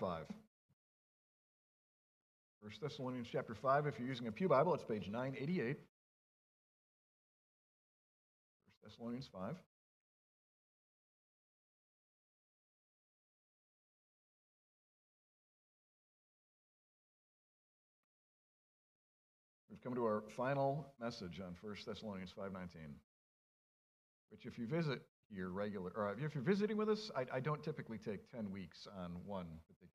5. 1 Thessalonians chapter 5, if you're using a Pew Bible, it's page 988. 1 Thessalonians 5. We've come to our final message on 1 Thessalonians 5:19, which if you visit here regular, or if you're visiting with us, I, I don't typically take 10 weeks on one particular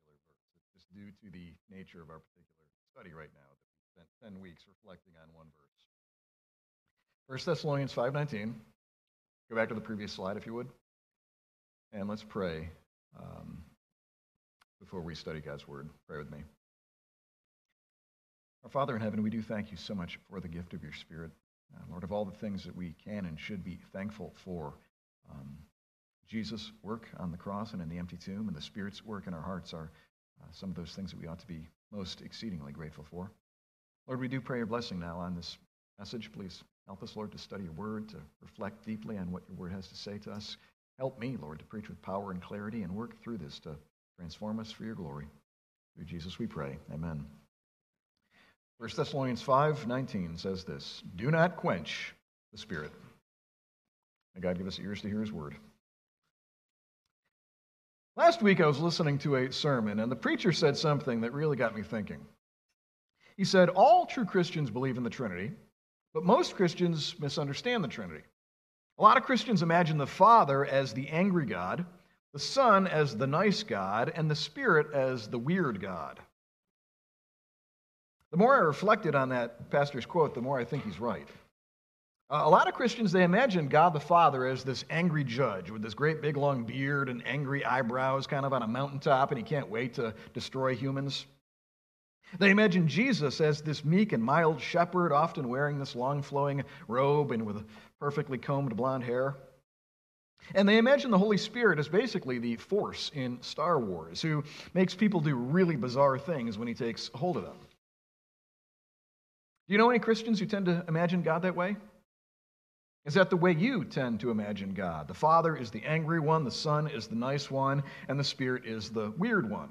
due to the nature of our particular study right now that we spent 10 weeks reflecting on one verse. 1 Thessalonians 5:19. Go back to the previous slide if you would, and let's pray um, before we study God's word. Pray with me. Our Father in heaven, we do thank you so much for the gift of your Spirit. Uh, Lord, of all the things that we can and should be thankful for, um, Jesus' work on the cross and in the empty tomb and the Spirit's work in our hearts are uh, some of those things that we ought to be most exceedingly grateful for. Lord, we do pray your blessing now on this message. Please help us, Lord, to study your word, to reflect deeply on what your word has to say to us. Help me, Lord, to preach with power and clarity and work through this to transform us for your glory. Through Jesus we pray. Amen. 1 Thessalonians 5:19 says this, "Do not quench the spirit." May God give us ears to hear his word. Last week I was listening to a sermon and the preacher said something that really got me thinking. He said, "All true Christians believe in the Trinity, but most Christians misunderstand the Trinity. A lot of Christians imagine the Father as the angry God, the Son as the nice God, and the Spirit as the weird God." The more I reflected on that pastor's quote, the more I think he's right. A lot of Christians, they imagine God the Father as this angry judge with this great big long beard and angry eyebrows, kind of on a mountaintop, and he can't wait to destroy humans. They imagine Jesus as this meek and mild shepherd, often wearing this long flowing robe and with perfectly combed blonde hair. And they imagine the Holy Spirit as basically the force in Star Wars, who makes people do really bizarre things when he takes hold of them. Do you know any Christians who tend to imagine God that way? Is that the way you tend to imagine God? The Father is the angry one, the Son is the nice one, and the Spirit is the weird one.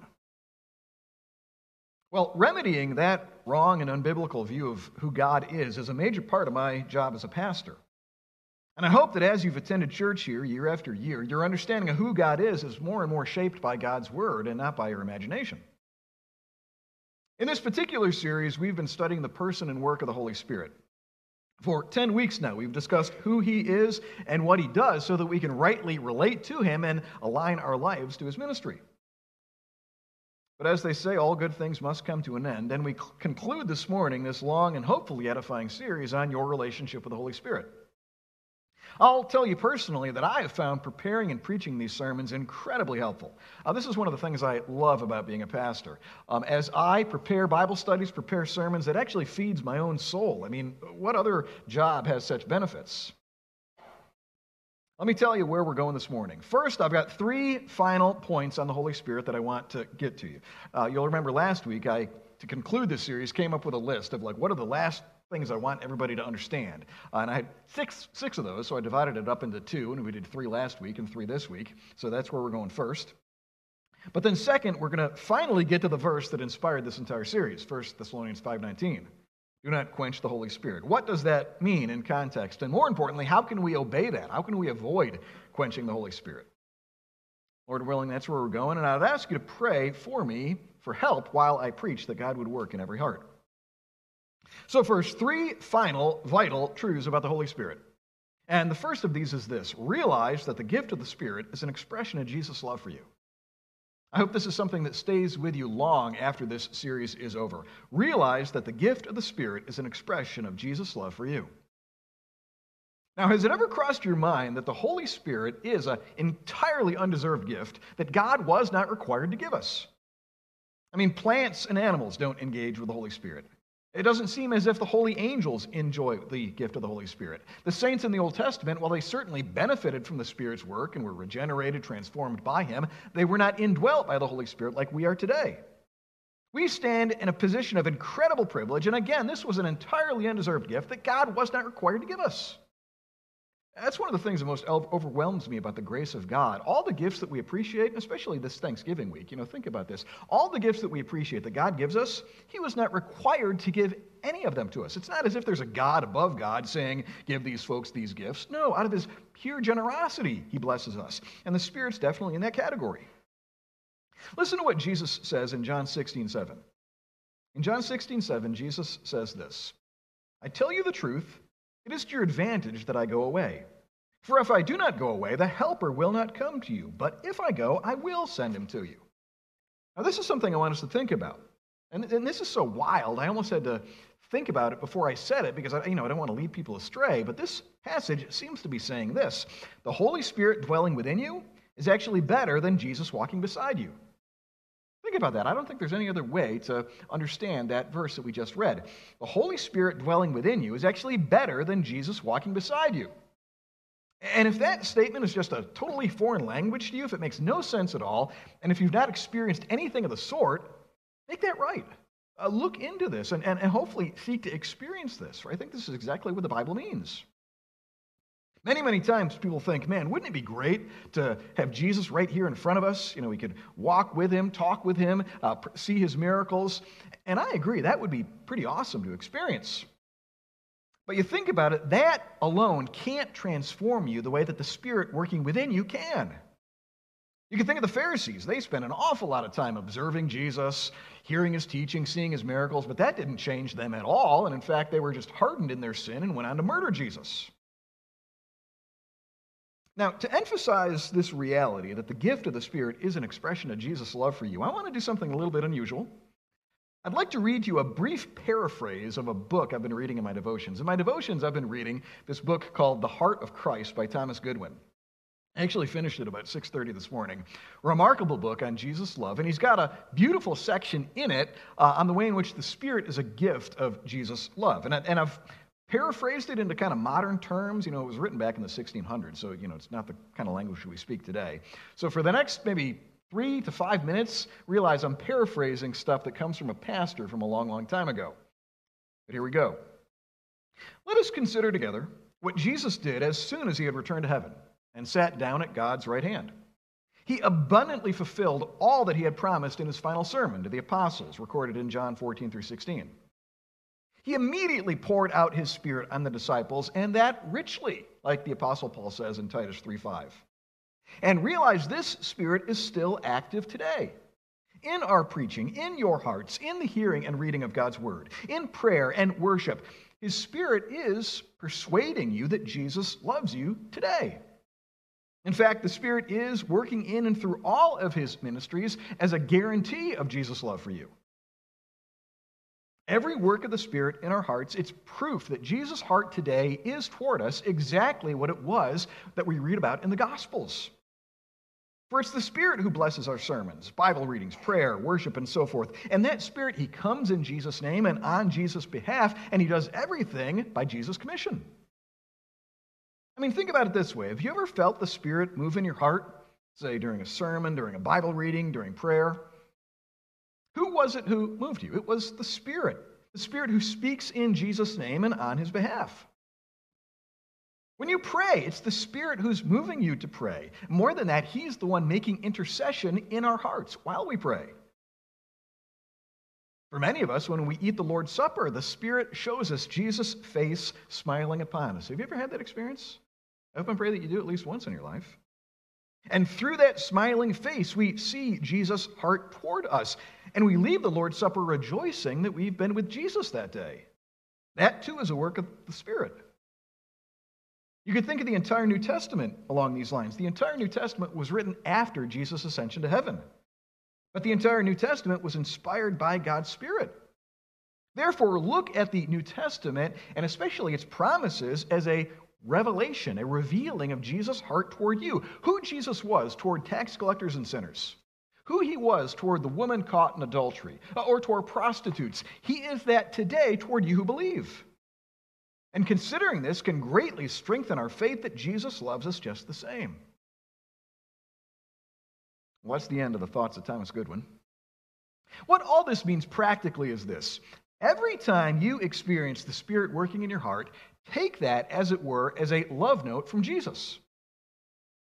Well, remedying that wrong and unbiblical view of who God is is a major part of my job as a pastor. And I hope that as you've attended church here year after year, your understanding of who God is is more and more shaped by God's Word and not by your imagination. In this particular series, we've been studying the person and work of the Holy Spirit. For 10 weeks now, we've discussed who he is and what he does so that we can rightly relate to him and align our lives to his ministry. But as they say, all good things must come to an end, and we conclude this morning this long and hopefully edifying series on your relationship with the Holy Spirit. I'll tell you personally that I have found preparing and preaching these sermons incredibly helpful. Uh, this is one of the things I love about being a pastor. Um, as I prepare Bible studies, prepare sermons, it actually feeds my own soul. I mean, what other job has such benefits? Let me tell you where we're going this morning. First, I've got three final points on the Holy Spirit that I want to get to you. Uh, you'll remember last week, I, to conclude this series, came up with a list of like, what are the last things I want everybody to understand. Uh, and I had six, six of those, so I divided it up into two, and we did three last week and three this week. So that's where we're going first. But then second, we're going to finally get to the verse that inspired this entire series, 1 Thessalonians 5.19. Do not quench the Holy Spirit. What does that mean in context? And more importantly, how can we obey that? How can we avoid quenching the Holy Spirit? Lord willing, that's where we're going. And I'd ask you to pray for me for help while I preach that God would work in every heart. So, first, three final vital truths about the Holy Spirit. And the first of these is this realize that the gift of the Spirit is an expression of Jesus' love for you. I hope this is something that stays with you long after this series is over. Realize that the gift of the Spirit is an expression of Jesus' love for you. Now, has it ever crossed your mind that the Holy Spirit is an entirely undeserved gift that God was not required to give us? I mean, plants and animals don't engage with the Holy Spirit. It doesn't seem as if the holy angels enjoy the gift of the Holy Spirit. The saints in the Old Testament, while they certainly benefited from the Spirit's work and were regenerated, transformed by Him, they were not indwelt by the Holy Spirit like we are today. We stand in a position of incredible privilege, and again, this was an entirely undeserved gift that God was not required to give us. That's one of the things that most overwhelms me about the grace of God. All the gifts that we appreciate, especially this Thanksgiving week, you know, think about this. All the gifts that we appreciate that God gives us, He was not required to give any of them to us. It's not as if there's a God above God saying, give these folks these gifts. No, out of His pure generosity, He blesses us. And the Spirit's definitely in that category. Listen to what Jesus says in John 16, 7. In John 16, 7, Jesus says this I tell you the truth. It is to your advantage that I go away. For if I do not go away, the Helper will not come to you. But if I go, I will send him to you. Now, this is something I want us to think about. And, and this is so wild, I almost had to think about it before I said it because I, you know, I don't want to lead people astray. But this passage seems to be saying this The Holy Spirit dwelling within you is actually better than Jesus walking beside you. Think about that. I don't think there's any other way to understand that verse that we just read. The Holy Spirit dwelling within you is actually better than Jesus walking beside you. And if that statement is just a totally foreign language to you, if it makes no sense at all, and if you've not experienced anything of the sort, make that right. Uh, look into this and, and, and hopefully seek to experience this. Right? I think this is exactly what the Bible means. Many, many times people think, man, wouldn't it be great to have Jesus right here in front of us? You know, we could walk with him, talk with him, uh, see his miracles. And I agree, that would be pretty awesome to experience. But you think about it, that alone can't transform you the way that the Spirit working within you can. You can think of the Pharisees. They spent an awful lot of time observing Jesus, hearing his teaching, seeing his miracles, but that didn't change them at all. And in fact, they were just hardened in their sin and went on to murder Jesus. Now, to emphasize this reality that the gift of the Spirit is an expression of Jesus' love for you, I want to do something a little bit unusual. I'd like to read you a brief paraphrase of a book I've been reading in my devotions. In my devotions, I've been reading this book called The Heart of Christ by Thomas Goodwin. I actually finished it about 6:30 this morning. Remarkable book on Jesus' love, and he's got a beautiful section in it uh, on the way in which the Spirit is a gift of Jesus' love. And, and I've paraphrased it into kind of modern terms. You know, it was written back in the 1600s, so, you know, it's not the kind of language we speak today. So for the next maybe three to five minutes, realize I'm paraphrasing stuff that comes from a pastor from a long, long time ago. But here we go. Let us consider together what Jesus did as soon as he had returned to heaven and sat down at God's right hand. He abundantly fulfilled all that he had promised in his final sermon to the apostles, recorded in John 14 through 16. He immediately poured out his spirit on the disciples, and that richly, like the Apostle Paul says in Titus 3:5. And realize this spirit is still active today. In our preaching, in your hearts, in the hearing and reading of God's word, in prayer and worship, his spirit is persuading you that Jesus loves you today. In fact, the Spirit is working in and through all of his ministries as a guarantee of Jesus' love for you. Every work of the Spirit in our hearts, it's proof that Jesus' heart today is toward us exactly what it was that we read about in the Gospels. For it's the Spirit who blesses our sermons, Bible readings, prayer, worship, and so forth. And that Spirit, He comes in Jesus' name and on Jesus' behalf, and He does everything by Jesus' commission. I mean, think about it this way Have you ever felt the Spirit move in your heart, say during a sermon, during a Bible reading, during prayer? Who was it who moved you? It was the Spirit, the Spirit who speaks in Jesus' name and on his behalf. When you pray, it's the Spirit who's moving you to pray. More than that, He's the one making intercession in our hearts while we pray. For many of us, when we eat the Lord's Supper, the Spirit shows us Jesus' face smiling upon us. Have you ever had that experience? I hope and pray that you do at least once in your life. And through that smiling face, we see Jesus' heart toward us. And we leave the Lord's Supper rejoicing that we've been with Jesus that day. That too is a work of the Spirit. You could think of the entire New Testament along these lines. The entire New Testament was written after Jesus' ascension to heaven. But the entire New Testament was inspired by God's Spirit. Therefore, look at the New Testament and especially its promises as a revelation, a revealing of Jesus' heart toward you, who Jesus was toward tax collectors and sinners, who he was toward the woman caught in adultery, uh, or toward prostitutes. He is that today toward you who believe. And considering this can greatly strengthen our faith that Jesus loves us just the same. What's the end of the thoughts of Thomas Goodwin? What all this means practically is this Every time you experience the Spirit working in your heart, take that, as it were, as a love note from Jesus.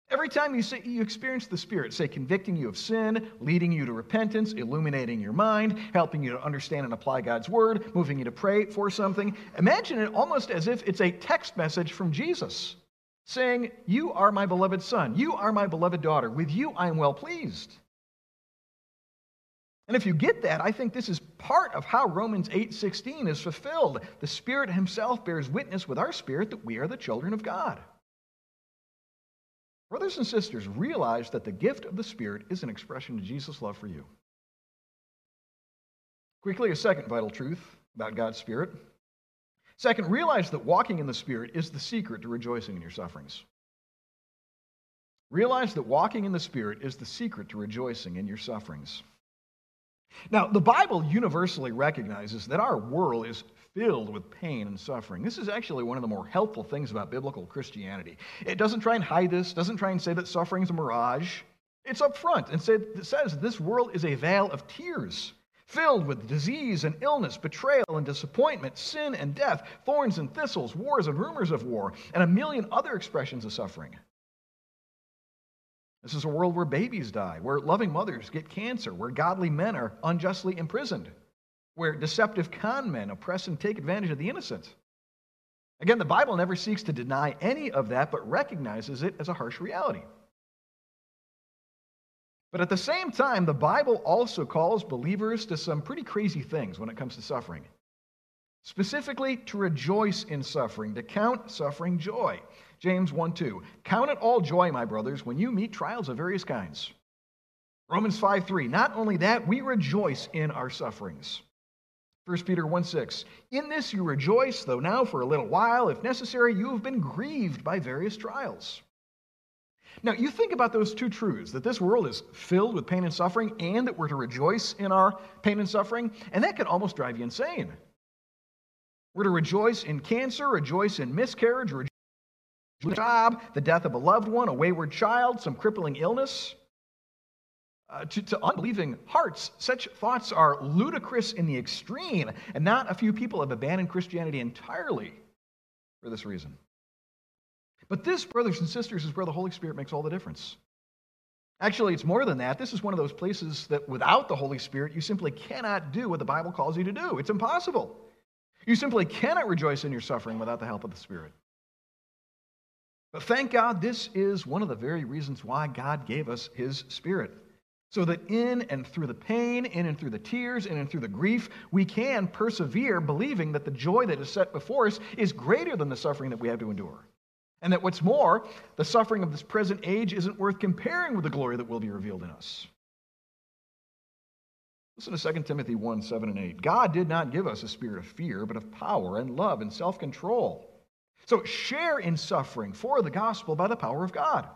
Every time you, you experience the Spirit, say, convicting you of sin, leading you to repentance, illuminating your mind, helping you to understand and apply God's Word, moving you to pray for something, imagine it almost as if it's a text message from Jesus saying, You are my beloved Son. You are my beloved daughter. With you I am well pleased. And if you get that, I think this is part of how Romans 8:16 is fulfilled. The Spirit himself bears witness with our spirit that we are the children of God. Brothers and sisters, realize that the gift of the Spirit is an expression of Jesus' love for you. Quickly, a second vital truth about God's Spirit. Second, realize that walking in the Spirit is the secret to rejoicing in your sufferings. Realize that walking in the Spirit is the secret to rejoicing in your sufferings. Now, the Bible universally recognizes that our world is filled with pain and suffering. This is actually one of the more helpful things about biblical Christianity. It doesn't try and hide this, doesn't try and say that suffering is a mirage. It's up front and it says this world is a vale of tears, filled with disease and illness, betrayal and disappointment, sin and death, thorns and thistles, wars and rumors of war, and a million other expressions of suffering. This is a world where babies die, where loving mothers get cancer, where godly men are unjustly imprisoned, where deceptive con men oppress and take advantage of the innocent. Again, the Bible never seeks to deny any of that, but recognizes it as a harsh reality. But at the same time, the Bible also calls believers to some pretty crazy things when it comes to suffering. Specifically, to rejoice in suffering, to count suffering joy. James 1 2. Count it all joy, my brothers, when you meet trials of various kinds. Romans 5 3. Not only that, we rejoice in our sufferings. 1 Peter 1 6. In this you rejoice, though now for a little while, if necessary, you have been grieved by various trials. Now, you think about those two truths that this world is filled with pain and suffering, and that we're to rejoice in our pain and suffering, and that could almost drive you insane. We're to rejoice in cancer, rejoice in miscarriage, rejoice job, the death of a loved one, a wayward child, some crippling illness. Uh, to, to unbelieving hearts, such thoughts are ludicrous in the extreme, and not a few people have abandoned Christianity entirely for this reason. But this, brothers and sisters, is where the Holy Spirit makes all the difference. Actually, it's more than that. This is one of those places that without the Holy Spirit, you simply cannot do what the Bible calls you to do. It's impossible. You simply cannot rejoice in your suffering without the help of the Spirit. But thank God, this is one of the very reasons why God gave us His Spirit. So that in and through the pain, in and through the tears, in and through the grief, we can persevere believing that the joy that is set before us is greater than the suffering that we have to endure. And that what's more, the suffering of this present age isn't worth comparing with the glory that will be revealed in us. Listen to 2 Timothy 1 7 and 8. God did not give us a spirit of fear, but of power and love and self control. So share in suffering for the gospel by the power of God.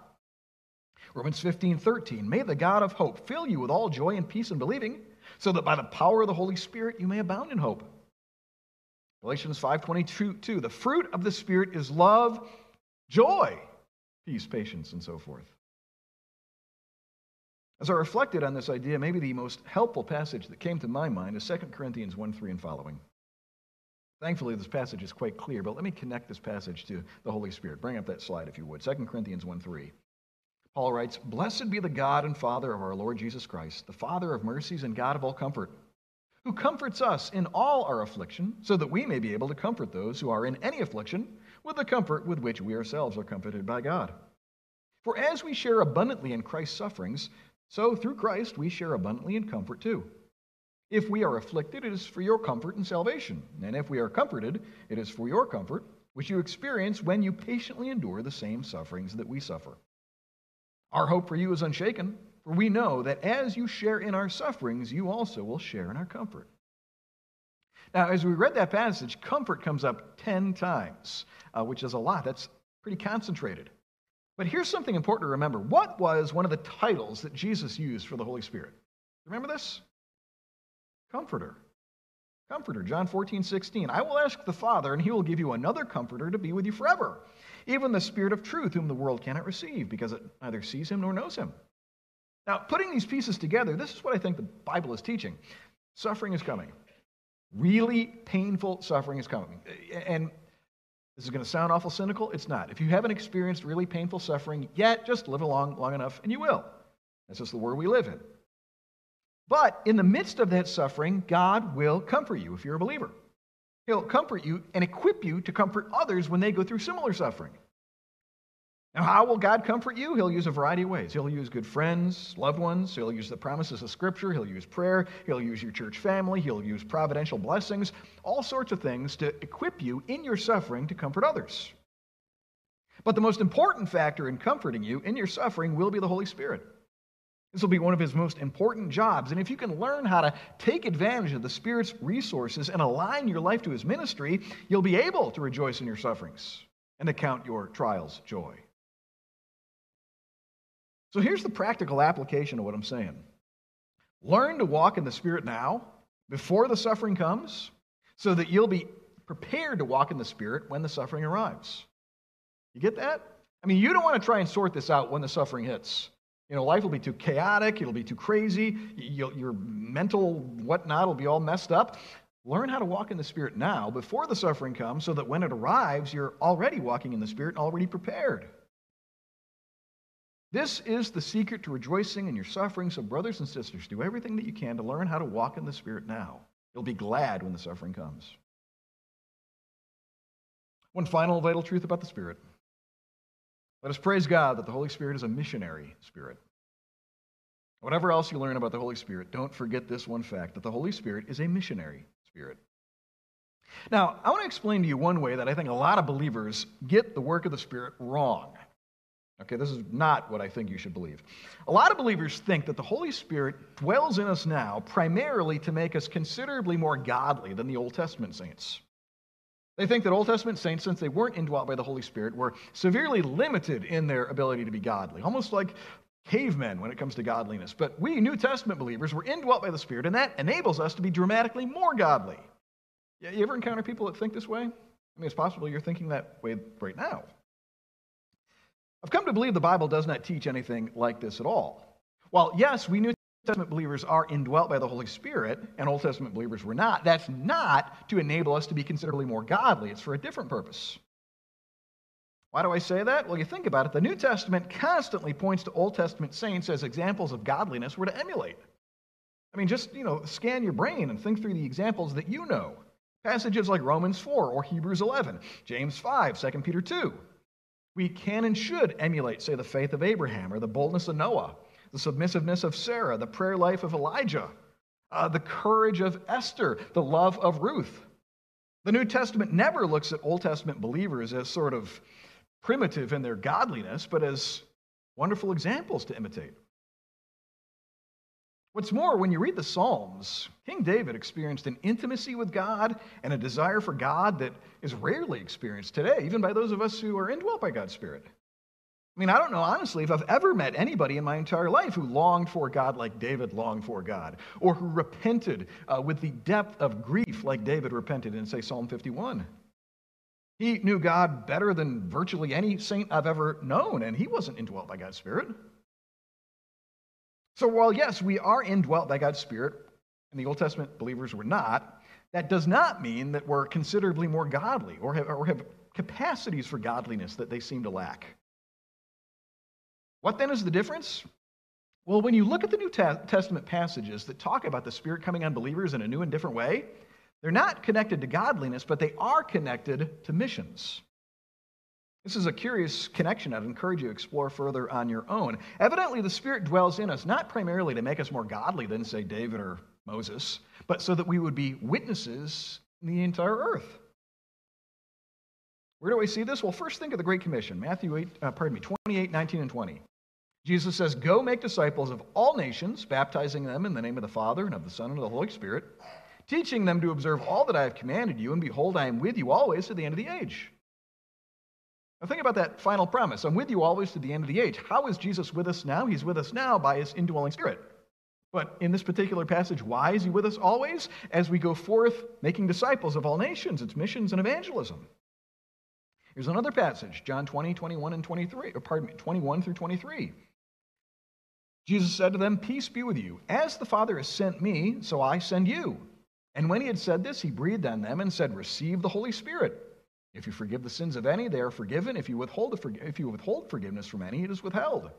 Romans 15, 13. May the God of hope fill you with all joy and peace in believing, so that by the power of the Holy Spirit you may abound in hope. Galatians 5:22, the fruit of the Spirit is love, joy, peace, patience, and so forth. As I reflected on this idea, maybe the most helpful passage that came to my mind is 2 Corinthians 1 3 and following. Thankfully, this passage is quite clear, but let me connect this passage to the Holy Spirit. Bring up that slide, if you would. 2 Corinthians 1 3. Paul writes, Blessed be the God and Father of our Lord Jesus Christ, the Father of mercies and God of all comfort, who comforts us in all our affliction, so that we may be able to comfort those who are in any affliction with the comfort with which we ourselves are comforted by God. For as we share abundantly in Christ's sufferings, so through Christ we share abundantly in comfort too. If we are afflicted, it is for your comfort and salvation. And if we are comforted, it is for your comfort, which you experience when you patiently endure the same sufferings that we suffer. Our hope for you is unshaken, for we know that as you share in our sufferings, you also will share in our comfort. Now, as we read that passage, comfort comes up 10 times, uh, which is a lot. That's pretty concentrated. But here's something important to remember. What was one of the titles that Jesus used for the Holy Spirit? Remember this? Comforter. Comforter. John 14, 16. I will ask the Father, and he will give you another comforter to be with you forever, even the Spirit of truth, whom the world cannot receive, because it neither sees him nor knows him. Now, putting these pieces together, this is what I think the Bible is teaching. Suffering is coming. Really painful suffering is coming. And this is going to sound awful cynical. It's not. If you haven't experienced really painful suffering yet, just live along long enough and you will. That's just the world we live in. But in the midst of that suffering, God will comfort you if you're a believer. He'll comfort you and equip you to comfort others when they go through similar suffering. Now, how will God comfort you? He'll use a variety of ways. He'll use good friends, loved ones. He'll use the promises of Scripture. He'll use prayer. He'll use your church family. He'll use providential blessings, all sorts of things to equip you in your suffering to comfort others. But the most important factor in comforting you in your suffering will be the Holy Spirit. This will be one of his most important jobs. And if you can learn how to take advantage of the Spirit's resources and align your life to his ministry, you'll be able to rejoice in your sufferings and to count your trials joy. So here's the practical application of what I'm saying learn to walk in the Spirit now, before the suffering comes, so that you'll be prepared to walk in the Spirit when the suffering arrives. You get that? I mean, you don't want to try and sort this out when the suffering hits. You know, life will be too chaotic, it'll be too crazy, You'll, your mental whatnot will be all messed up. Learn how to walk in the Spirit now before the suffering comes so that when it arrives, you're already walking in the Spirit and already prepared. This is the secret to rejoicing in your suffering. So, brothers and sisters, do everything that you can to learn how to walk in the Spirit now. You'll be glad when the suffering comes. One final vital truth about the Spirit. Let us praise God that the Holy Spirit is a missionary spirit. Whatever else you learn about the Holy Spirit, don't forget this one fact that the Holy Spirit is a missionary spirit. Now, I want to explain to you one way that I think a lot of believers get the work of the Spirit wrong. Okay, this is not what I think you should believe. A lot of believers think that the Holy Spirit dwells in us now primarily to make us considerably more godly than the Old Testament saints. They think that Old Testament saints, since they weren't indwelt by the Holy Spirit, were severely limited in their ability to be godly, almost like cavemen when it comes to godliness. But we New Testament believers were indwelt by the Spirit, and that enables us to be dramatically more godly. You ever encounter people that think this way? I mean, it's possible you're thinking that way right now. I've come to believe the Bible does not teach anything like this at all. While, yes, we New Testament believers are indwelt by the Holy Spirit, and Old Testament believers were not, that's not to enable us to be considerably more godly. It's for a different purpose. Why do I say that? Well, you think about it. The New Testament constantly points to Old Testament saints as examples of godliness we're to emulate. I mean, just, you know, scan your brain and think through the examples that you know. Passages like Romans 4 or Hebrews 11, James 5, 2 Peter 2. We can and should emulate, say, the faith of Abraham or the boldness of Noah, the submissiveness of Sarah, the prayer life of Elijah, uh, the courage of Esther, the love of Ruth. The New Testament never looks at Old Testament believers as sort of primitive in their godliness, but as wonderful examples to imitate. What's more, when you read the Psalms, King David experienced an intimacy with God and a desire for God that is rarely experienced today, even by those of us who are indwelt by God's Spirit. I mean, I don't know honestly if I've ever met anybody in my entire life who longed for God like David longed for God, or who repented uh, with the depth of grief like David repented in, say, Psalm 51. He knew God better than virtually any saint I've ever known, and he wasn't indwelt by God's Spirit. So while, yes, we are indwelt by God's Spirit, and the Old Testament believers were not, that does not mean that we're considerably more godly or have, or have capacities for godliness that they seem to lack. What then is the difference? Well, when you look at the New Testament passages that talk about the Spirit coming on believers in a new and different way, they're not connected to godliness, but they are connected to missions. This is a curious connection I'd encourage you to explore further on your own. Evidently, the Spirit dwells in us not primarily to make us more godly than, say, David or Moses, but so that we would be witnesses in the entire earth. Where do I see this? Well, first think of the Great Commission, Matthew 8, uh, pardon me, 28, 19, and 20. Jesus says, Go make disciples of all nations, baptizing them in the name of the Father and of the Son and of the Holy Spirit, teaching them to observe all that I have commanded you, and behold, I am with you always to the end of the age. Now, think about that final promise I'm with you always to the end of the age. How is Jesus with us now? He's with us now by his indwelling spirit. But in this particular passage, why is he with us always? As we go forth making disciples of all nations, it's missions and evangelism. Here's another passage, John 20, 21, and 23, or pardon me, 21 through 23. Jesus said to them, Peace be with you. As the Father has sent me, so I send you. And when he had said this, he breathed on them and said, Receive the Holy Spirit. If you forgive the sins of any, they are forgiven. If you withhold, if you withhold forgiveness from any, it is withheld.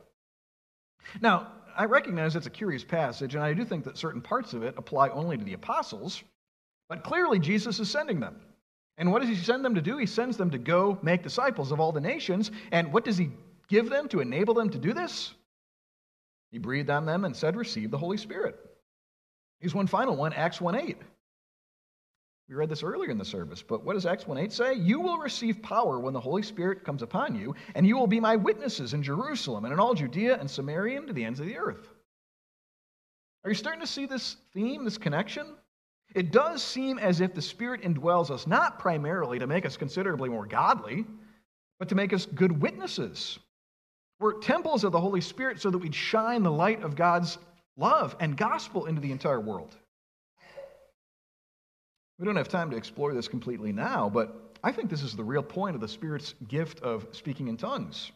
Now, I recognize it's a curious passage, and I do think that certain parts of it apply only to the apostles, but clearly Jesus is sending them. And what does he send them to do? He sends them to go make disciples of all the nations. And what does he give them to enable them to do this? He breathed on them and said, Receive the Holy Spirit. Here's one final one, Acts 1 8. We read this earlier in the service, but what does Acts 1 8 say? You will receive power when the Holy Spirit comes upon you, and you will be my witnesses in Jerusalem and in all Judea and Samaria and to the ends of the earth. Are you starting to see this theme, this connection? It does seem as if the Spirit indwells us not primarily to make us considerably more godly, but to make us good witnesses. We're temples of the Holy Spirit so that we'd shine the light of God's love and gospel into the entire world. We don't have time to explore this completely now, but I think this is the real point of the Spirit's gift of speaking in tongues.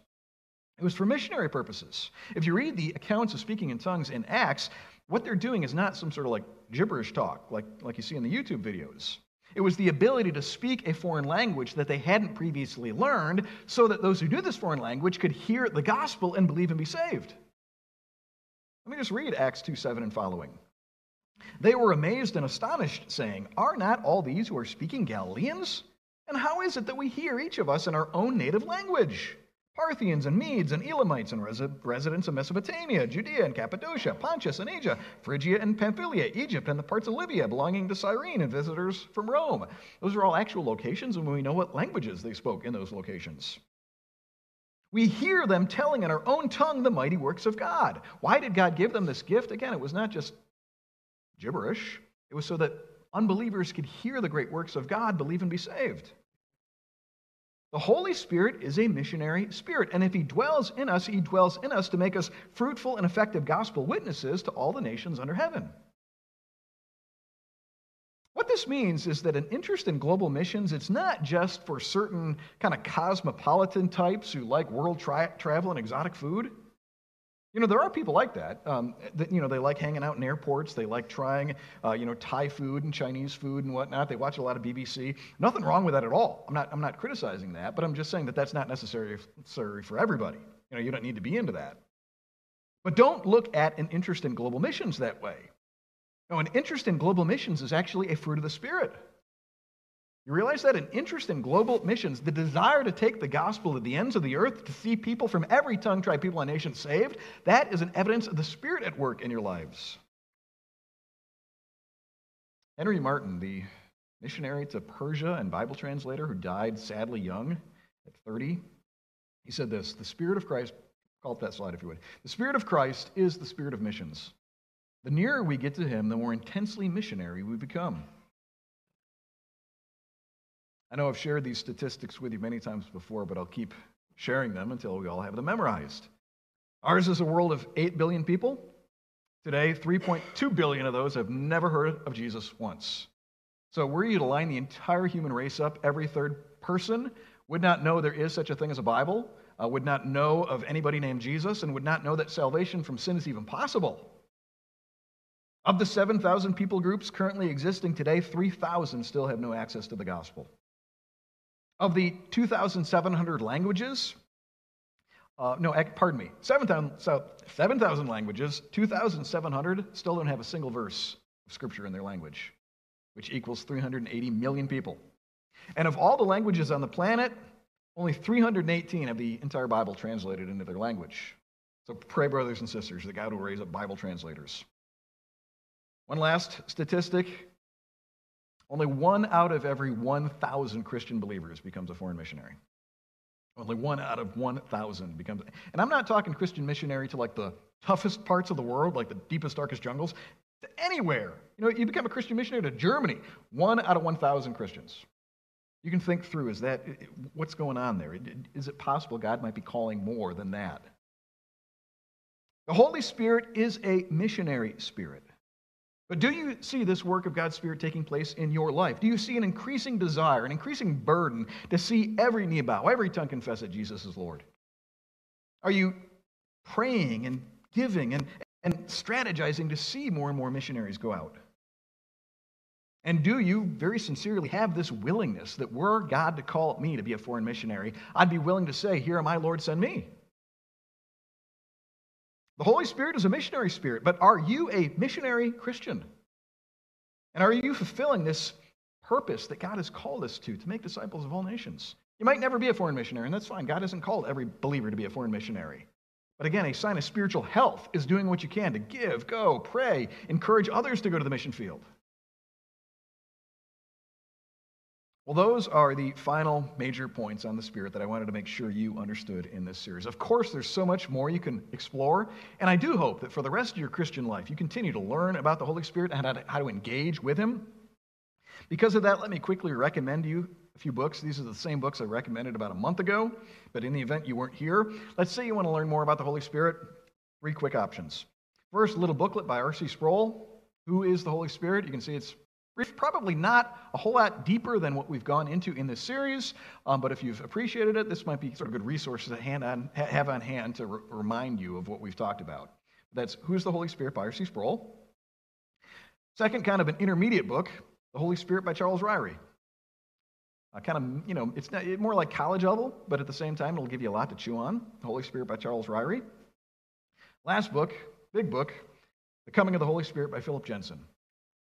It was for missionary purposes. If you read the accounts of speaking in tongues in Acts, what they're doing is not some sort of like gibberish talk, like, like you see in the YouTube videos. It was the ability to speak a foreign language that they hadn't previously learned so that those who knew this foreign language could hear the gospel and believe and be saved. Let me just read Acts 2 7 and following. They were amazed and astonished, saying, Are not all these who are speaking Galileans? And how is it that we hear each of us in our own native language? Parthians and Medes and Elamites and residents of Mesopotamia, Judea and Cappadocia, Pontus and Asia, Phrygia and Pamphylia, Egypt and the parts of Libya belonging to Cyrene, and visitors from Rome. Those are all actual locations, and we know what languages they spoke in those locations. We hear them telling in our own tongue the mighty works of God. Why did God give them this gift? Again, it was not just gibberish. It was so that unbelievers could hear the great works of God, believe, and be saved. The Holy Spirit is a missionary spirit, and if He dwells in us, He dwells in us to make us fruitful and effective gospel witnesses to all the nations under heaven. What this means is that an interest in global missions, it's not just for certain kind of cosmopolitan types who like world tra- travel and exotic food. You know, there are people like that. Um, that. You know, they like hanging out in airports. They like trying, uh, you know, Thai food and Chinese food and whatnot. They watch a lot of BBC. Nothing wrong with that at all. I'm not, I'm not criticizing that, but I'm just saying that that's not necessary for everybody. You know, you don't need to be into that. But don't look at an interest in global missions that way. No, an interest in global missions is actually a fruit of the Spirit. You realize that? An interest in global missions, the desire to take the gospel to the ends of the earth, to see people from every tongue, tribe, people, and nation saved, that is an evidence of the Spirit at work in your lives. Henry Martyn, the missionary to Persia and Bible translator who died sadly young at 30, he said this The Spirit of Christ, call up that slide if you would. The Spirit of Christ is the Spirit of missions. The nearer we get to Him, the more intensely missionary we become. I know I've shared these statistics with you many times before, but I'll keep sharing them until we all have them memorized. Ours is a world of 8 billion people. Today, 3.2 billion of those have never heard of Jesus once. So, were you to line the entire human race up, every third person would not know there is such a thing as a Bible, uh, would not know of anybody named Jesus, and would not know that salvation from sin is even possible. Of the 7,000 people groups currently existing today, 3,000 still have no access to the gospel. Of the 2,700 languages, uh, no, pardon me, 7,000 so 7, languages, 2,700 still don't have a single verse of Scripture in their language, which equals 380 million people. And of all the languages on the planet, only 318 have the entire Bible translated into their language. So pray, brothers and sisters, that God will raise up Bible translators. One last statistic only one out of every 1,000 Christian believers becomes a foreign missionary. Only one out of 1,000 becomes. And I'm not talking Christian missionary to like the toughest parts of the world, like the deepest, darkest jungles, to anywhere. You know, you become a Christian missionary to Germany, one out of 1,000 Christians. You can think through is that what's going on there? Is it possible God might be calling more than that? The Holy Spirit is a missionary spirit. But do you see this work of God's Spirit taking place in your life? Do you see an increasing desire, an increasing burden to see every knee bow, every tongue confess that Jesus is Lord? Are you praying and giving and, and strategizing to see more and more missionaries go out? And do you very sincerely have this willingness that were God to call me to be a foreign missionary, I'd be willing to say, Here am I, Lord, send me? The Holy Spirit is a missionary spirit, but are you a missionary Christian? And are you fulfilling this purpose that God has called us to, to make disciples of all nations? You might never be a foreign missionary, and that's fine. God hasn't called every believer to be a foreign missionary. But again, a sign of spiritual health is doing what you can to give, go, pray, encourage others to go to the mission field. Well, those are the final major points on the Spirit that I wanted to make sure you understood in this series. Of course, there's so much more you can explore, and I do hope that for the rest of your Christian life, you continue to learn about the Holy Spirit and how to, engage with Him. Because of that, let me quickly recommend you a few books. These are the same books I recommended about a month ago, but in the event you weren't here, let's say you want to learn more about the Holy Spirit. Three quick options. First, little booklet by R.C. Sproul, Who is the Holy Spirit? You can see it's Probably not a whole lot deeper than what we've gone into in this series, um, but if you've appreciated it, this might be sort of good resources to hand on, have on hand to re- remind you of what we've talked about. That's Who's the Holy Spirit by R.C. Sproul. Second, kind of an intermediate book, The Holy Spirit by Charles Ryrie. Uh, kind of, you know, it's not, more like college level, but at the same time, it'll give you a lot to chew on. The Holy Spirit by Charles Ryrie. Last book, big book, The Coming of the Holy Spirit by Philip Jensen.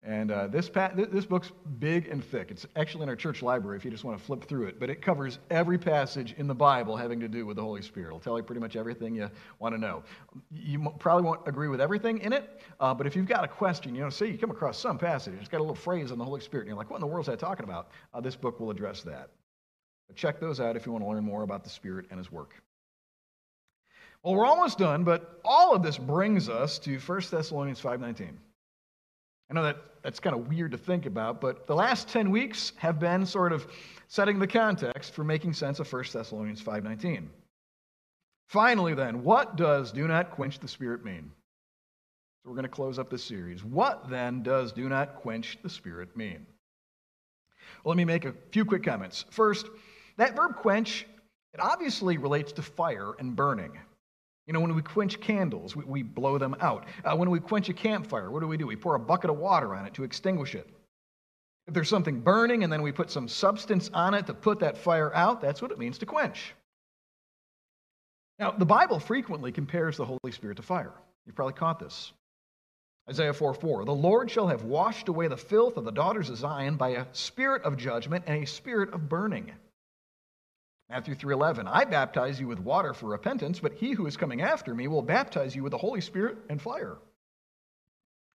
And uh, this, pa- this book's big and thick. It's actually in our church library if you just want to flip through it. But it covers every passage in the Bible having to do with the Holy Spirit. It'll tell you pretty much everything you want to know. You probably won't agree with everything in it, uh, but if you've got a question, you know, say you come across some passage, it's got a little phrase on the Holy Spirit, and you're like, what in the world is that talking about? Uh, this book will address that. But check those out if you want to learn more about the Spirit and His work. Well, we're almost done, but all of this brings us to 1 Thessalonians 5.19. I know that that's kind of weird to think about, but the last 10 weeks have been sort of setting the context for making sense of 1 Thessalonians 5:19. Finally then, what does do not quench the spirit mean? So we're going to close up this series. What then does do not quench the spirit mean? Well, let me make a few quick comments. First, that verb quench, it obviously relates to fire and burning. You know, when we quench candles, we, we blow them out. Uh, when we quench a campfire, what do we do? We pour a bucket of water on it to extinguish it. If there's something burning and then we put some substance on it to put that fire out, that's what it means to quench. Now, the Bible frequently compares the Holy Spirit to fire. You've probably caught this. Isaiah 4 4. The Lord shall have washed away the filth of the daughters of Zion by a spirit of judgment and a spirit of burning. Matthew 3:11 I baptize you with water for repentance but he who is coming after me will baptize you with the Holy Spirit and fire.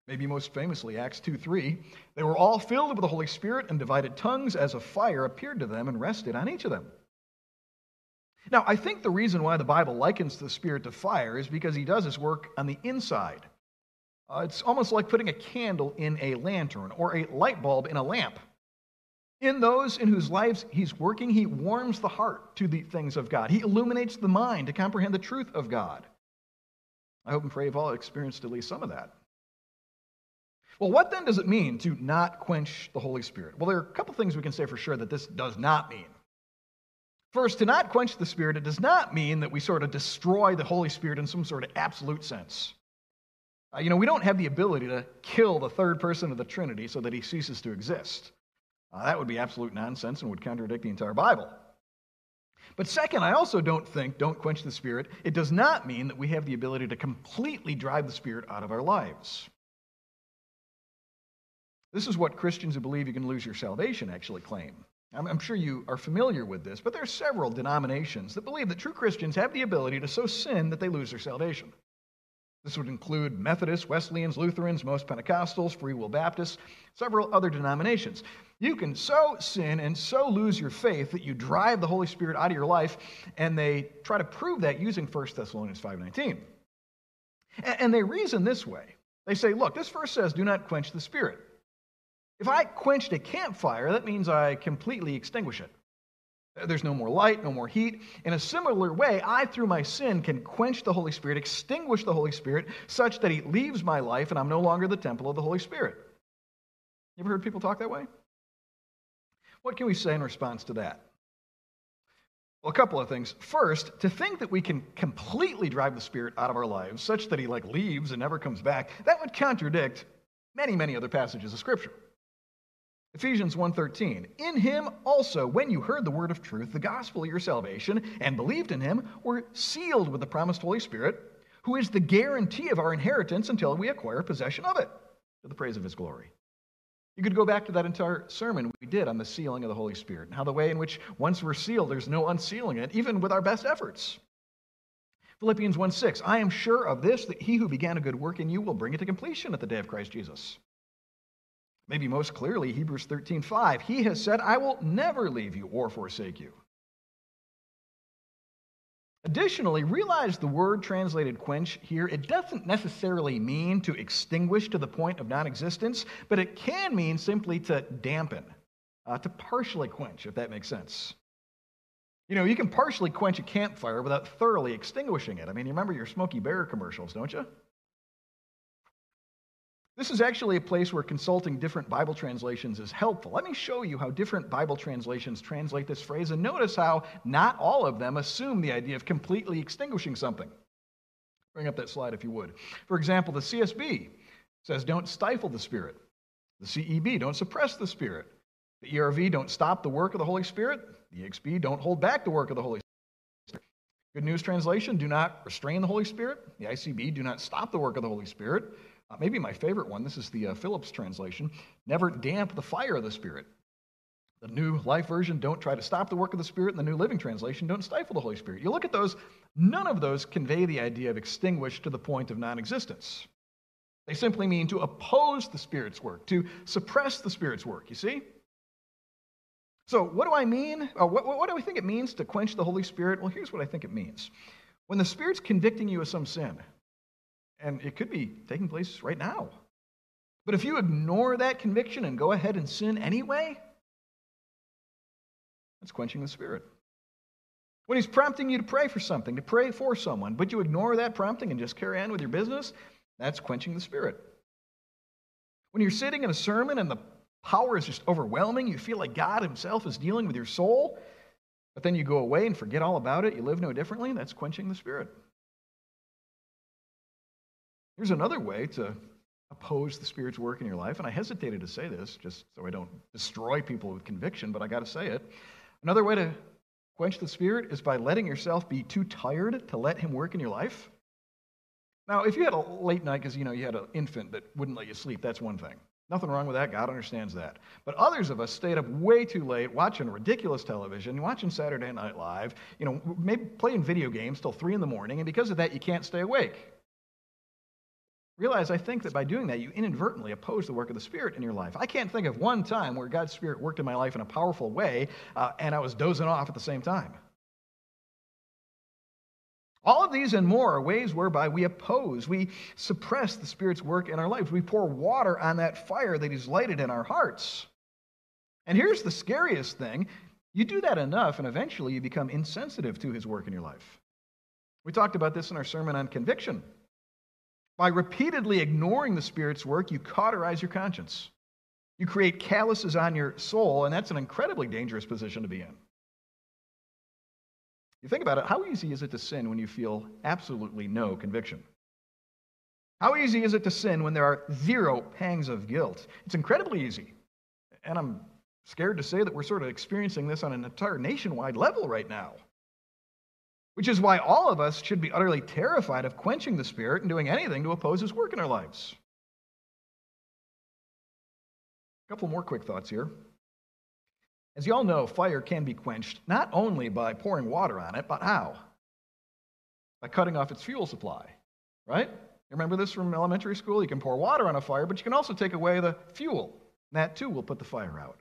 Maybe most famously Acts 2:3 They were all filled with the Holy Spirit and divided tongues as a fire appeared to them and rested on each of them. Now, I think the reason why the Bible likens the Spirit to fire is because he does his work on the inside. Uh, it's almost like putting a candle in a lantern or a light bulb in a lamp. In those in whose lives he's working, he warms the heart to the things of God. He illuminates the mind to comprehend the truth of God. I hope and pray you've all experienced at least some of that. Well, what then does it mean to not quench the Holy Spirit? Well, there are a couple things we can say for sure that this does not mean. First, to not quench the Spirit, it does not mean that we sort of destroy the Holy Spirit in some sort of absolute sense. Uh, you know, we don't have the ability to kill the third person of the Trinity so that he ceases to exist. Uh, that would be absolute nonsense and would contradict the entire Bible. But second, I also don't think, don't quench the Spirit, it does not mean that we have the ability to completely drive the Spirit out of our lives. This is what Christians who believe you can lose your salvation actually claim. I'm, I'm sure you are familiar with this, but there are several denominations that believe that true Christians have the ability to so sin that they lose their salvation. This would include Methodists, Wesleyans, Lutherans, most Pentecostals, Free Will Baptists, several other denominations. You can so sin and so lose your faith that you drive the Holy Spirit out of your life, and they try to prove that using 1 Thessalonians 5.19. And they reason this way. They say, look, this verse says, do not quench the Spirit. If I quenched a campfire, that means I completely extinguish it. Uh, there's no more light, no more heat. In a similar way, I, through my sin, can quench the Holy Spirit, extinguish the Holy Spirit, such that He leaves my life and I'm no longer the temple of the Holy Spirit. You ever heard people talk that way? What can we say in response to that? Well, a couple of things. First, to think that we can completely drive the Spirit out of our lives, such that He like leaves and never comes back, that would contradict many, many other passages of Scripture. Ephesians 1:13 In him also when you heard the word of truth the gospel of your salvation and believed in him were sealed with the promised Holy Spirit who is the guarantee of our inheritance until we acquire possession of it to the praise of his glory. You could go back to that entire sermon we did on the sealing of the Holy Spirit and how the way in which once we're sealed there's no unsealing it even with our best efforts. Philippians 1 6, I am sure of this, that he who began a good work in you will bring it to completion at the day of Christ Jesus. Maybe most clearly, Hebrews 13 5, he has said, I will never leave you or forsake you. Additionally, realize the word translated quench here, it doesn't necessarily mean to extinguish to the point of non existence, but it can mean simply to dampen, uh, to partially quench, if that makes sense. You know, you can partially quench a campfire without thoroughly extinguishing it. I mean, you remember your Smokey Bear commercials, don't you? This is actually a place where consulting different Bible translations is helpful. Let me show you how different Bible translations translate this phrase, and notice how not all of them assume the idea of completely extinguishing something. Bring up that slide if you would. For example, the CSB says, don't stifle the Spirit. The CEB, don't suppress the Spirit. The ERV, don't stop the work of the Holy Spirit. The EXP, don't hold back the work of the Holy Spirit. Good News Translation, do not restrain the Holy Spirit. The ICB, do not stop the work of the Holy Spirit. Uh, maybe my favorite one, this is the uh, Phillips translation never damp the fire of the Spirit. The New Life Version, don't try to stop the work of the Spirit. And the New Living Translation, don't stifle the Holy Spirit. You look at those, none of those convey the idea of extinguished to the point of non existence. They simply mean to oppose the Spirit's work, to suppress the Spirit's work, you see? So, what do I mean? What, what do I think it means to quench the Holy Spirit? Well, here's what I think it means. When the Spirit's convicting you of some sin, and it could be taking place right now. But if you ignore that conviction and go ahead and sin anyway, that's quenching the Spirit. When He's prompting you to pray for something, to pray for someone, but you ignore that prompting and just carry on with your business, that's quenching the Spirit. When you're sitting in a sermon and the power is just overwhelming, you feel like God Himself is dealing with your soul, but then you go away and forget all about it, you live no differently, that's quenching the Spirit. Here's another way to oppose the Spirit's work in your life, and I hesitated to say this just so I don't destroy people with conviction, but I got to say it. Another way to quench the Spirit is by letting yourself be too tired to let Him work in your life. Now, if you had a late night because you know you had an infant that wouldn't let you sleep, that's one thing. Nothing wrong with that. God understands that. But others of us stayed up way too late watching ridiculous television, watching Saturday Night Live, you know, maybe playing video games till three in the morning, and because of that, you can't stay awake. Realize, I think that by doing that, you inadvertently oppose the work of the Spirit in your life. I can't think of one time where God's Spirit worked in my life in a powerful way uh, and I was dozing off at the same time. All of these and more are ways whereby we oppose, we suppress the Spirit's work in our lives. We pour water on that fire that He's lighted in our hearts. And here's the scariest thing you do that enough, and eventually you become insensitive to His work in your life. We talked about this in our sermon on conviction. By repeatedly ignoring the Spirit's work, you cauterize your conscience. You create calluses on your soul, and that's an incredibly dangerous position to be in. You think about it, how easy is it to sin when you feel absolutely no conviction? How easy is it to sin when there are zero pangs of guilt? It's incredibly easy. And I'm scared to say that we're sort of experiencing this on an entire nationwide level right now. Which is why all of us should be utterly terrified of quenching the Spirit and doing anything to oppose His work in our lives. A couple more quick thoughts here. As you all know, fire can be quenched not only by pouring water on it, but how? By cutting off its fuel supply, right? Remember this from elementary school? You can pour water on a fire, but you can also take away the fuel. that too will put the fire out.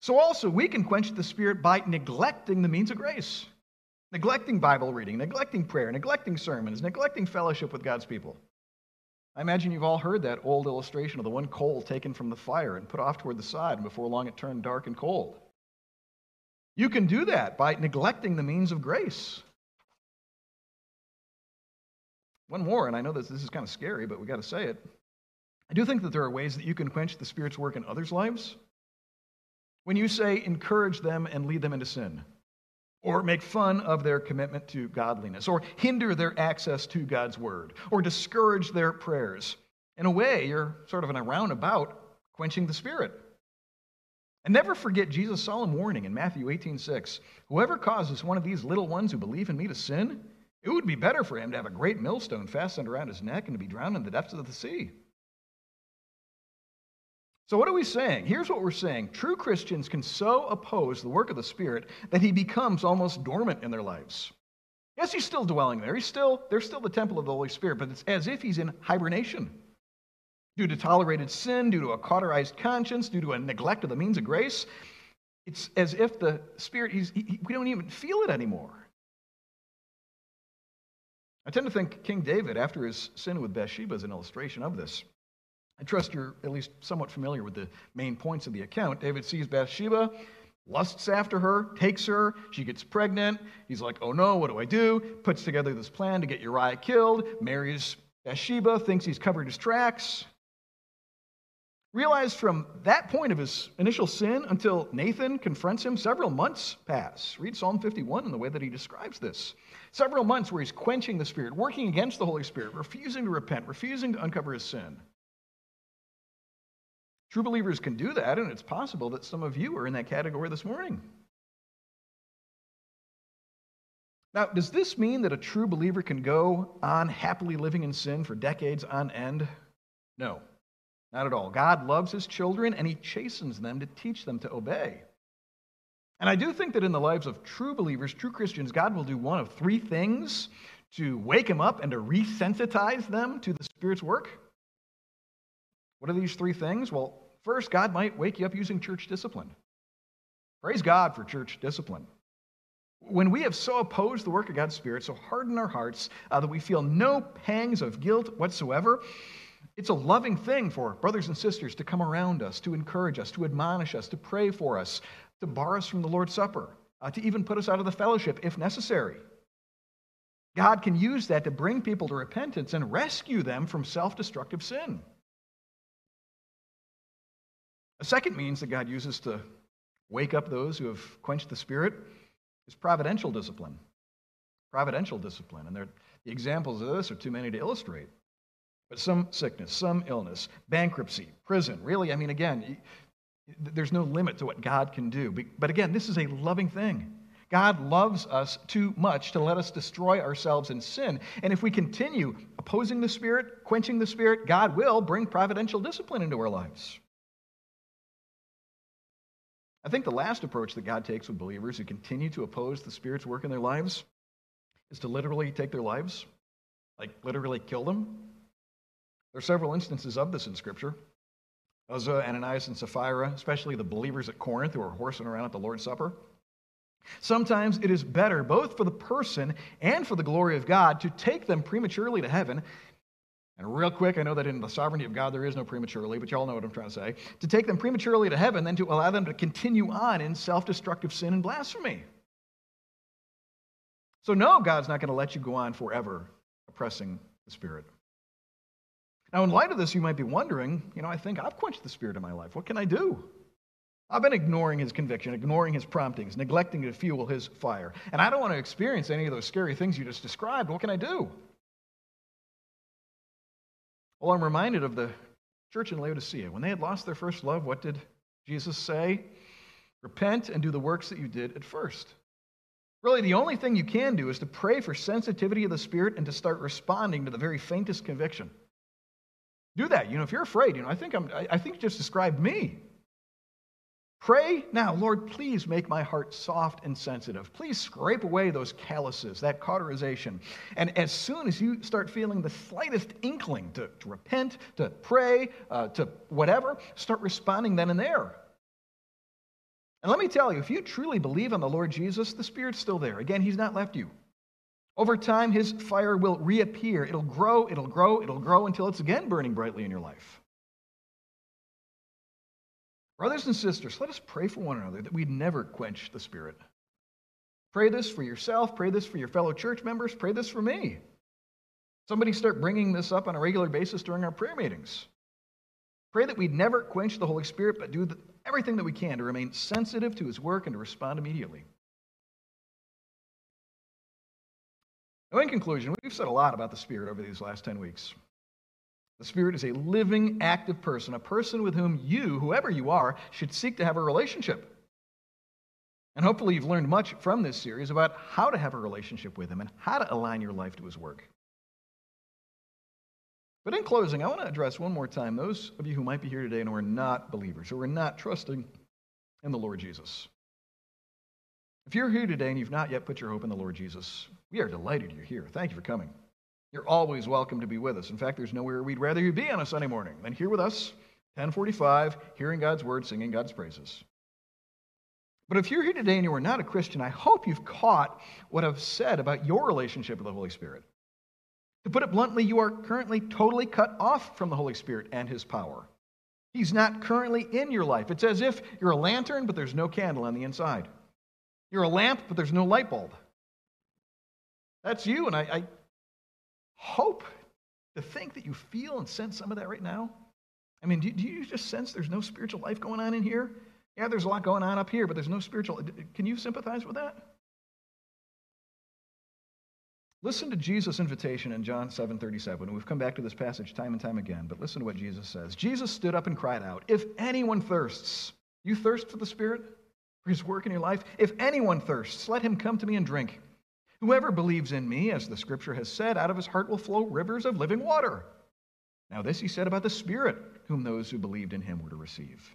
So, also, we can quench the Spirit by neglecting the means of grace neglecting Bible reading, neglecting prayer, neglecting sermons, neglecting fellowship with God's people. I imagine you've all heard that old illustration of the one coal taken from the fire and put off toward the side, and before long it turned dark and cold. You can do that by neglecting the means of grace. One more, and I know that this is kind of scary, but we got to say it. I do think that there are ways that you can quench the Spirit's work in others' lives. When you say, encourage them and lead them into sin, or make fun of their commitment to godliness, or hinder their access to God's word, or discourage their prayers. In a way, you're sort of in a roundabout quenching the Spirit And never forget Jesus' solemn warning in Matthew 18 6. Whoever causes one of these little ones who believe in me to sin, it would be better for him to have a great millstone fastened around his neck and to be drowned in the depths of the sea. So, what are we saying? Here's what we're saying true Christians can so oppose the work of the Spirit that he becomes almost dormant in their lives. Yes, he's still dwelling there. He's still, they're still the temple of the Holy Spirit, but it's as if he's in hibernation. Due to tolerated sin, due to a cauterized conscience, due to a neglect of the means of grace, it's as if the Spirit, he's, he, we don't even feel it anymore. I tend to think King David, after his sin with Bathsheba, is an illustration of this. I trust you're at least somewhat familiar with the main points of the account. David sees Bathsheba, lusts after her, takes her, she gets pregnant. He's like, oh no, what do I do? Puts together this plan to get Uriah killed, marries Bathsheba, thinks he's covered his tracks. Realize from that point of his initial sin until Nathan confronts him, several months pass. Read Psalm 51 in the way that he describes this. Several months where he's quenching the Spirit, working against the Holy Spirit, refusing to repent, refusing to uncover his sin. True believers can do that, and it's possible that some of you are in that category this morning. Now, does this mean that a true believer can go on happily living in sin for decades on end? No, not at all. God loves his children and he chastens them to teach them to obey. And I do think that in the lives of true believers, true Christians, God will do one of three things to wake them up and to resensitize them to the Spirit's work. What are these three things? Well, first, God might wake you up using church discipline. Praise God for church discipline. When we have so opposed the work of God's Spirit, so hardened our hearts uh, that we feel no pangs of guilt whatsoever, it's a loving thing for brothers and sisters to come around us, to encourage us, to admonish us, to pray for us, to bar us from the Lord's Supper, uh, to even put us out of the fellowship if necessary. God can use that to bring people to repentance and rescue them from self destructive sin. A second means that God uses to wake up those who have quenched the Spirit is providential discipline. Providential discipline. And the examples of this are too many to illustrate. But some sickness, some illness, bankruptcy, prison, really, I mean, again, there's no limit to what God can do. But again, this is a loving thing. God loves us too much to let us destroy ourselves in sin. And if we continue opposing the Spirit, quenching the Spirit, God will bring providential discipline into our lives. I think the last approach that God takes with believers who continue to oppose the Spirit's work in their lives is to literally take their lives, like literally kill them. There are several instances of this in Scripture. Uzzah, Ananias, and Sapphira, especially the believers at Corinth who are horsing around at the Lord's Supper. Sometimes it is better, both for the person and for the glory of God, to take them prematurely to heaven and real quick, I know that in the sovereignty of God there is no prematurely, but y'all know what I'm trying to say. To take them prematurely to heaven, then to allow them to continue on in self destructive sin and blasphemy. So, no, God's not going to let you go on forever oppressing the Spirit. Now, in light of this, you might be wondering, you know, I think I've quenched the Spirit in my life. What can I do? I've been ignoring his conviction, ignoring his promptings, neglecting to fuel his fire. And I don't want to experience any of those scary things you just described. What can I do? Well, I'm reminded of the church in Laodicea. When they had lost their first love, what did Jesus say? Repent and do the works that you did at first. Really, the only thing you can do is to pray for sensitivity of the Spirit and to start responding to the very faintest conviction. Do that. You know, if you're afraid, you know, I think I'm, I think you just described me. Pray now, Lord, please make my heart soft and sensitive. Please scrape away those calluses, that cauterization. And as soon as you start feeling the slightest inkling to, to repent, to pray, uh, to whatever, start responding then and there. And let me tell you, if you truly believe on the Lord Jesus, the Spirit's still there. Again, He's not left you. Over time, His fire will reappear. It'll grow, it'll grow, it'll grow until it's again burning brightly in your life. Brothers and sisters, let us pray for one another that we'd never quench the Spirit. Pray this for yourself, pray this for your fellow church members, pray this for me. Somebody start bringing this up on a regular basis during our prayer meetings. Pray that we'd never quench the Holy Spirit, but do everything that we can to remain sensitive to His work and to respond immediately. Now, in conclusion, we've said a lot about the Spirit over these last 10 weeks. The Spirit is a living, active person, a person with whom you, whoever you are, should seek to have a relationship. And hopefully, you've learned much from this series about how to have a relationship with Him and how to align your life to His work. But in closing, I want to address one more time those of you who might be here today and who are not believers, who are not trusting in the Lord Jesus. If you're here today and you've not yet put your hope in the Lord Jesus, we are delighted you're here. Thank you for coming. You're always welcome to be with us. In fact, there's nowhere we'd rather you be on a Sunday morning than here with us, 1045, hearing God's word, singing God's praises. But if you're here today and you are not a Christian, I hope you've caught what I've said about your relationship with the Holy Spirit. To put it bluntly, you are currently totally cut off from the Holy Spirit and His power. He's not currently in your life. It's as if you're a lantern, but there's no candle on the inside. You're a lamp, but there's no light bulb. That's you, and I, I hope to think that you feel and sense some of that right now. I mean, do, do you just sense there's no spiritual life going on in here? Yeah, there's a lot going on up here, but there's no spiritual. Can you sympathize with that? Listen to Jesus' invitation in John 7 37. We've come back to this passage time and time again, but listen to what Jesus says. Jesus stood up and cried out, If anyone thirsts, you thirst for the Spirit, for his work in your life? If anyone thirsts, let him come to me and drink. Whoever believes in me, as the scripture has said, out of his heart will flow rivers of living water. Now, this he said about the Spirit, whom those who believed in him were to receive.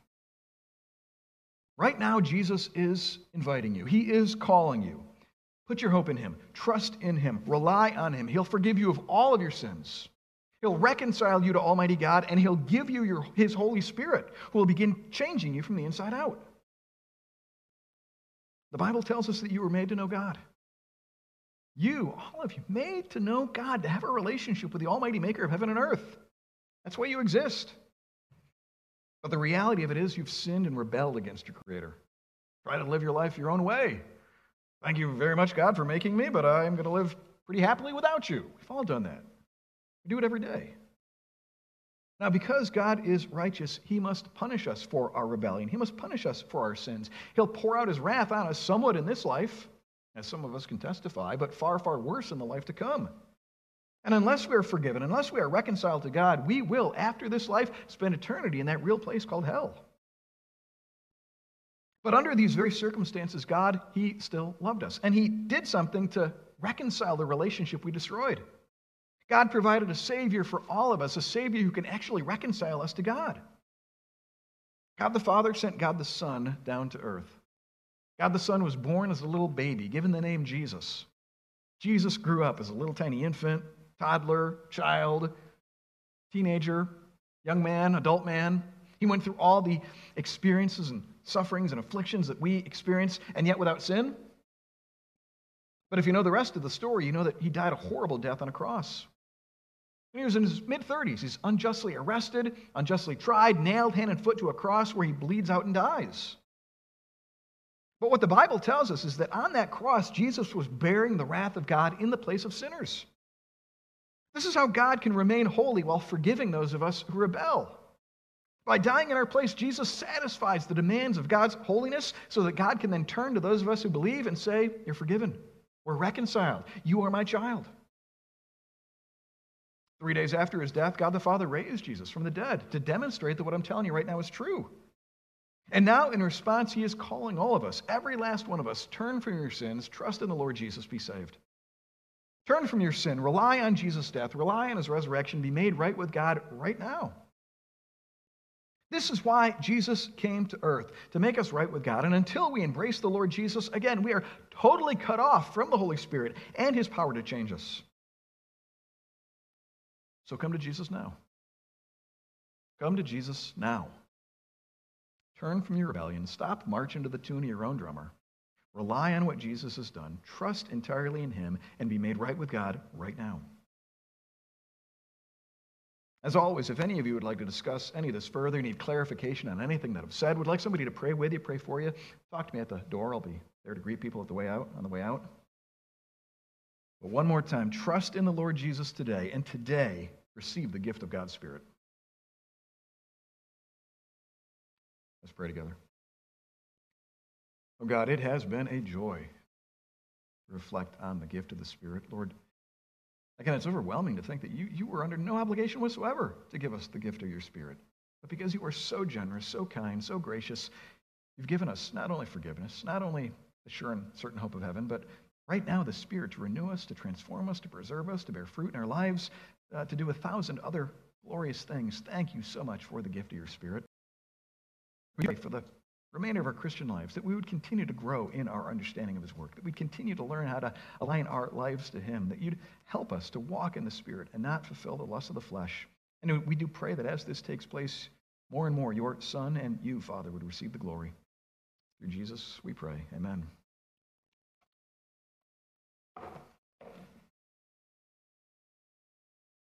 Right now, Jesus is inviting you, he is calling you. Put your hope in Him. Trust in Him. Rely on Him. He'll forgive you of all of your sins. He'll reconcile you to Almighty God, and He'll give you your, His Holy Spirit, who will begin changing you from the inside out. The Bible tells us that you were made to know God. You, all of you, made to know God, to have a relationship with the Almighty Maker of heaven and earth. That's why you exist. But the reality of it is you've sinned and rebelled against your Creator. Try to live your life your own way. Thank you very much, God, for making me, but I'm going to live pretty happily without you. We've all done that. We do it every day. Now, because God is righteous, he must punish us for our rebellion. He must punish us for our sins. He'll pour out his wrath on us somewhat in this life, as some of us can testify, but far, far worse in the life to come. And unless we are forgiven, unless we are reconciled to God, we will, after this life, spend eternity in that real place called hell. But under these very circumstances, God, He still loved us. And He did something to reconcile the relationship we destroyed. God provided a Savior for all of us, a Savior who can actually reconcile us to God. God the Father sent God the Son down to earth. God the Son was born as a little baby, given the name Jesus. Jesus grew up as a little tiny infant, toddler, child, teenager, young man, adult man. He went through all the experiences and sufferings and afflictions that we experience, and yet without sin. But if you know the rest of the story, you know that he died a horrible death on a cross. When he was in his mid 30s, he's unjustly arrested, unjustly tried, nailed hand and foot to a cross where he bleeds out and dies. But what the Bible tells us is that on that cross, Jesus was bearing the wrath of God in the place of sinners. This is how God can remain holy while forgiving those of us who rebel. By dying in our place, Jesus satisfies the demands of God's holiness so that God can then turn to those of us who believe and say, You're forgiven. We're reconciled. You are my child. Three days after his death, God the Father raised Jesus from the dead to demonstrate that what I'm telling you right now is true. And now, in response, he is calling all of us, every last one of us, turn from your sins, trust in the Lord Jesus, be saved. Turn from your sin, rely on Jesus' death, rely on his resurrection, be made right with God right now. This is why Jesus came to earth, to make us right with God. And until we embrace the Lord Jesus, again, we are totally cut off from the Holy Spirit and his power to change us. So come to Jesus now. Come to Jesus now. Turn from your rebellion. Stop marching to the tune of your own drummer. Rely on what Jesus has done. Trust entirely in him and be made right with God right now. As always, if any of you would like to discuss any of this further, need clarification on anything that I've said, would like somebody to pray with you, pray for you, talk to me at the door. I'll be there to greet people at the way out, on the way out. But one more time, trust in the Lord Jesus today, and today receive the gift of God's Spirit. Let's pray together. Oh God, it has been a joy to reflect on the gift of the Spirit. Lord, Again, it's overwhelming to think that you, you were under no obligation whatsoever to give us the gift of your Spirit. But because you are so generous, so kind, so gracious, you've given us not only forgiveness, not only the sure and certain hope of heaven, but right now the Spirit to renew us, to transform us, to preserve us, to bear fruit in our lives, uh, to do a thousand other glorious things. Thank you so much for the gift of your Spirit. We pray for the remainder of our Christian lives, that we would continue to grow in our understanding of His work, that we'd continue to learn how to align our lives to Him, that you'd help us to walk in the Spirit and not fulfill the lusts of the flesh. And we do pray that as this takes place, more and more, your Son and you, Father, would receive the glory. Through Jesus, we pray. Amen.